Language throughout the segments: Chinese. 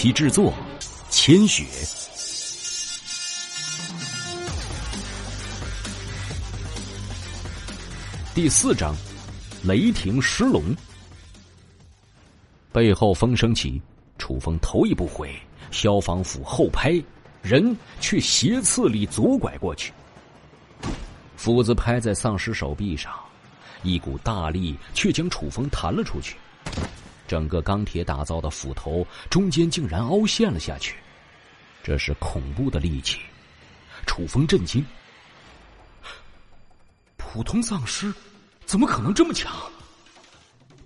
其制作，千雪。第四章，雷霆狮龙。背后风声起，楚风头也不回，消防斧后拍，人却斜刺里左拐过去。斧子拍在丧尸手臂上，一股大力却将楚风弹了出去。整个钢铁打造的斧头中间竟然凹陷了下去，这是恐怖的利器。楚风震惊，普通丧尸怎么可能这么强？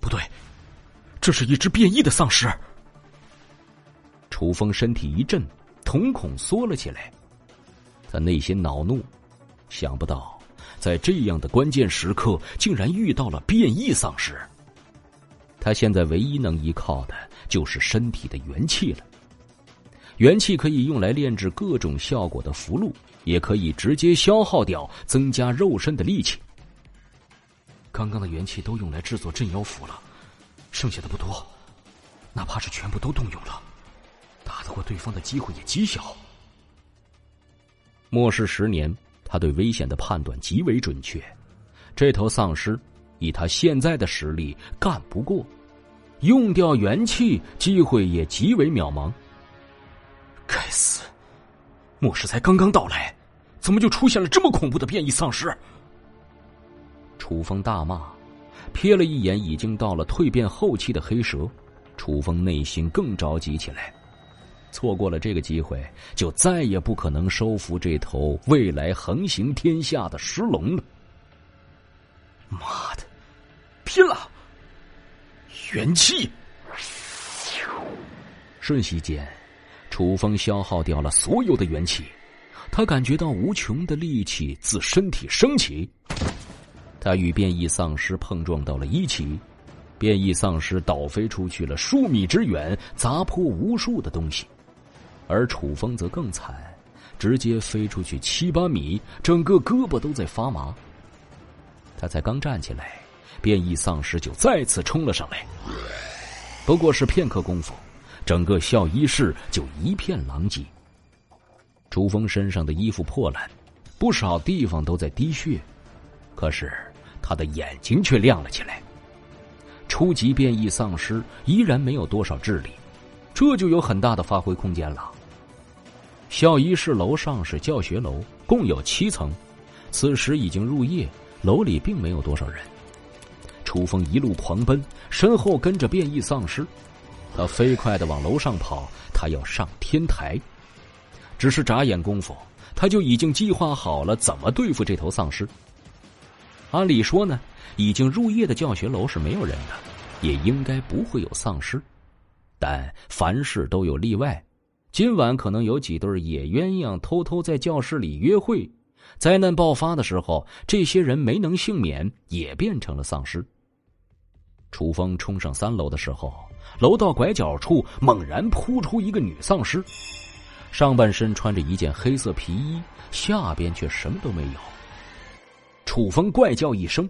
不对，这是一只变异的丧尸。楚风身体一震，瞳孔缩了起来，他内心恼怒，想不到在这样的关键时刻，竟然遇到了变异丧尸。他现在唯一能依靠的就是身体的元气了。元气可以用来炼制各种效果的符箓，也可以直接消耗掉，增加肉身的力气。刚刚的元气都用来制作镇妖符了，剩下的不多，哪怕是全部都动用了，打得过对方的机会也极小。末世十年，他对危险的判断极为准确。这头丧尸。以他现在的实力，干不过，用掉元气，机会也极为渺茫。该死！末世才刚刚到来，怎么就出现了这么恐怖的变异丧尸？楚风大骂，瞥了一眼已经到了蜕变后期的黑蛇，楚风内心更着急起来。错过了这个机会，就再也不可能收服这头未来横行天下的狮龙了。妈的！拼了！元气！瞬息间，楚风消耗掉了所有的元气，他感觉到无穷的力气自身体升起。他与变异丧尸碰撞到了一起，变异丧尸倒飞出去了数米之远，砸破无数的东西，而楚风则更惨，直接飞出去七八米，整个胳膊都在发麻。他才刚站起来。变异丧尸就再次冲了上来，不过是片刻功夫，整个校医室就一片狼藉。朱峰身上的衣服破烂，不少地方都在滴血，可是他的眼睛却亮了起来。初级变异丧尸依然没有多少智力，这就有很大的发挥空间了。校医室楼上是教学楼，共有七层，此时已经入夜，楼里并没有多少人。楚风一路狂奔，身后跟着变异丧尸。他飞快的往楼上跑，他要上天台。只是眨眼功夫，他就已经计划好了怎么对付这头丧尸。按理说呢，已经入夜的教学楼是没有人的，也应该不会有丧尸。但凡事都有例外，今晚可能有几对野鸳鸯偷偷在教室里约会。灾难爆发的时候，这些人没能幸免，也变成了丧尸。楚风冲上三楼的时候，楼道拐角处猛然扑出一个女丧尸，上半身穿着一件黑色皮衣，下边却什么都没有。楚风怪叫一声，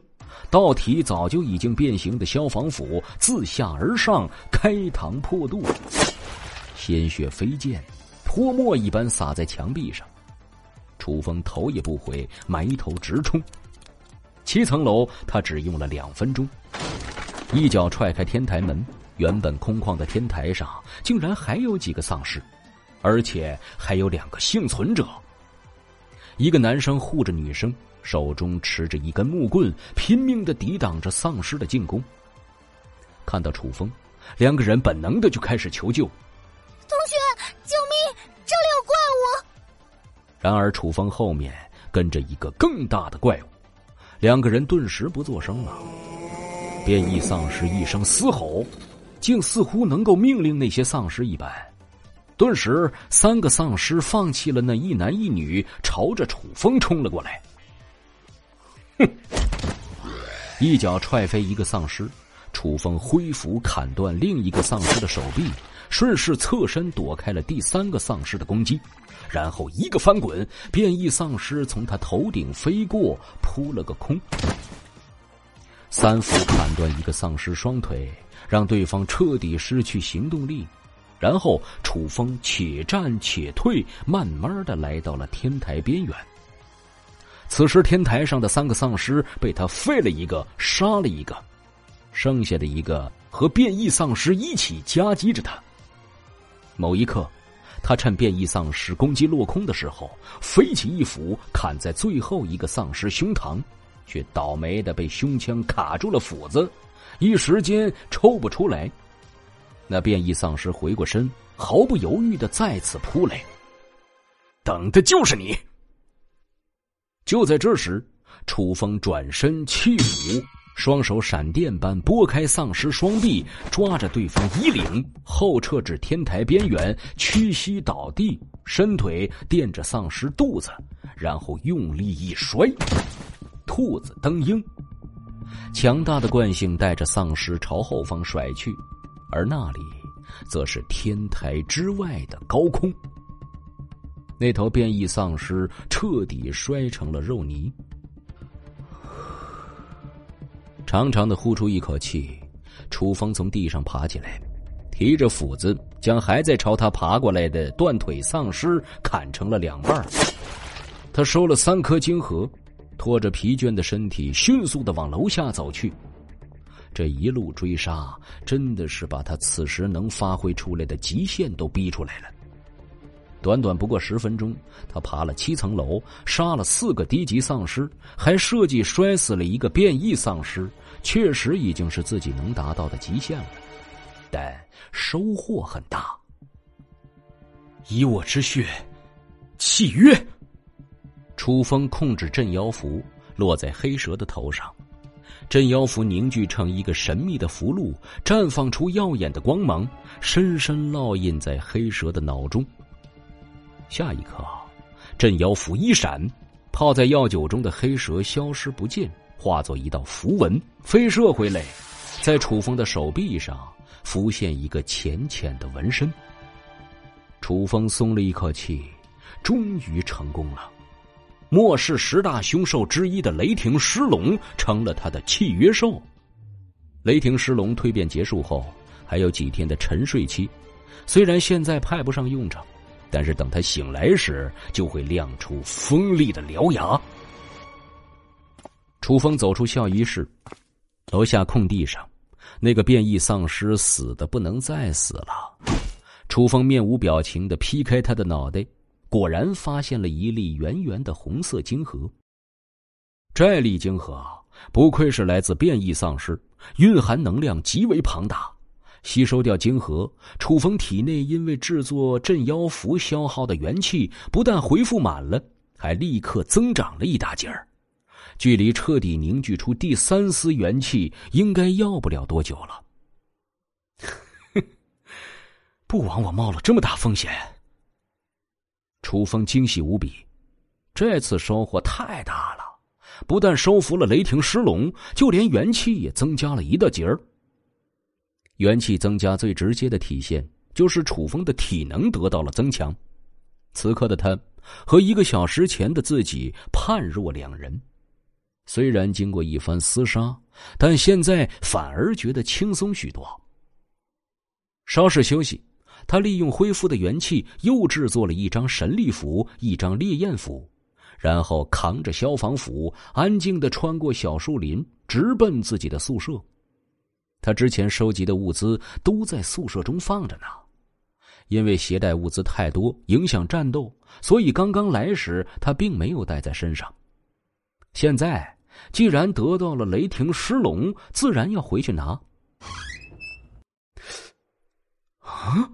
道体早就已经变形的消防斧自下而上开膛破肚，鲜血飞溅，泼墨一般洒在墙壁上。楚风头也不回，埋头直冲。七层楼，他只用了两分钟。一脚踹开天台门，原本空旷的天台上竟然还有几个丧尸，而且还有两个幸存者。一个男生护着女生，手中持着一根木棍，拼命的抵挡着丧尸的进攻。看到楚风，两个人本能的就开始求救：“同学，救命！这里有怪物！”然而楚风后面跟着一个更大的怪物，两个人顿时不作声了。变异丧尸一声嘶吼，竟似乎能够命令那些丧尸一般。顿时，三个丧尸放弃了那一男一女，朝着楚风冲了过来。哼！一脚踹飞一个丧尸，楚风挥斧砍断另一个丧尸的手臂，顺势侧身躲开了第三个丧尸的攻击，然后一个翻滚，变异丧尸从他头顶飞过，扑了个空。三斧砍断一个丧尸双腿，让对方彻底失去行动力，然后楚风且战且退，慢慢的来到了天台边缘。此时天台上的三个丧尸被他废了一个，杀了一个，剩下的一个和变异丧尸一起夹击着他。某一刻，他趁变异丧尸攻击落空的时候，飞起一斧砍在最后一个丧尸胸膛，却倒霉的被胸腔卡住了斧子，一时间抽不出来。那变异丧尸回过身，毫不犹豫的再次扑来，等的就是你。就在这时，楚风转身弃斧，双手闪电般拨开丧尸双臂，抓着对方衣领，后撤至天台边缘，屈膝倒地，伸腿垫着丧尸肚子，然后用力一摔，兔子蹬鹰，强大的惯性带着丧尸朝后方甩去。而那里，则是天台之外的高空。那头变异丧尸彻底摔成了肉泥。长长的呼出一口气，楚风从地上爬起来，提着斧子将还在朝他爬过来的断腿丧尸砍成了两半。他收了三颗晶核，拖着疲倦的身体，迅速的往楼下走去。这一路追杀，真的是把他此时能发挥出来的极限都逼出来了。短短不过十分钟，他爬了七层楼，杀了四个低级丧尸，还设计摔死了一个变异丧尸，确实已经是自己能达到的极限了。但收获很大。以我之血，契约。楚风控制镇妖符落在黑蛇的头上。镇妖符凝聚成一个神秘的符箓，绽放出耀眼的光芒，深深烙印在黑蛇的脑中。下一刻，镇妖符一闪，泡在药酒中的黑蛇消失不见，化作一道符文飞射回来，在楚风的手臂上浮现一个浅浅的纹身。楚风松了一口气，终于成功了。末世十大凶兽之一的雷霆狮龙成了他的契约兽。雷霆狮龙蜕变结束后，还有几天的沉睡期，虽然现在派不上用场，但是等他醒来时，就会亮出锋利的獠牙。楚风走出校医室，楼下空地上，那个变异丧尸死的不能再死了。楚风面无表情的劈开他的脑袋。果然发现了一粒圆圆的红色晶核。这粒晶核不愧是来自变异丧尸，蕴含能量极为庞大。吸收掉晶核，楚风体内因为制作镇妖符消耗的元气不但恢复满了，还立刻增长了一大截儿。距离彻底凝聚出第三丝元气，应该要不了多久了。不枉我冒了这么大风险。楚风惊喜无比，这次收获太大了，不但收服了雷霆狮龙，就连元气也增加了一大截儿。元气增加最直接的体现，就是楚风的体能得到了增强。此刻的他，和一个小时前的自己判若两人。虽然经过一番厮杀，但现在反而觉得轻松许多。稍事休息。他利用恢复的元气，又制作了一张神力符，一张烈焰符，然后扛着消防斧，安静的穿过小树林，直奔自己的宿舍。他之前收集的物资都在宿舍中放着呢，因为携带物资太多，影响战斗，所以刚刚来时他并没有带在身上。现在既然得到了雷霆狮龙，自然要回去拿。啊！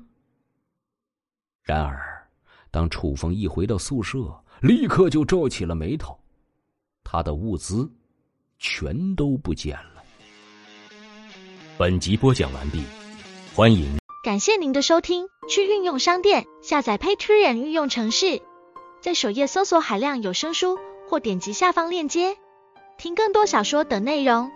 然而，当楚风一回到宿舍，立刻就皱起了眉头。他的物资全都不见了。本集播讲完毕，欢迎。感谢您的收听。去运用商店下载 Patreon 运用程式，在首页搜索海量有声书，或点击下方链接听更多小说等内容。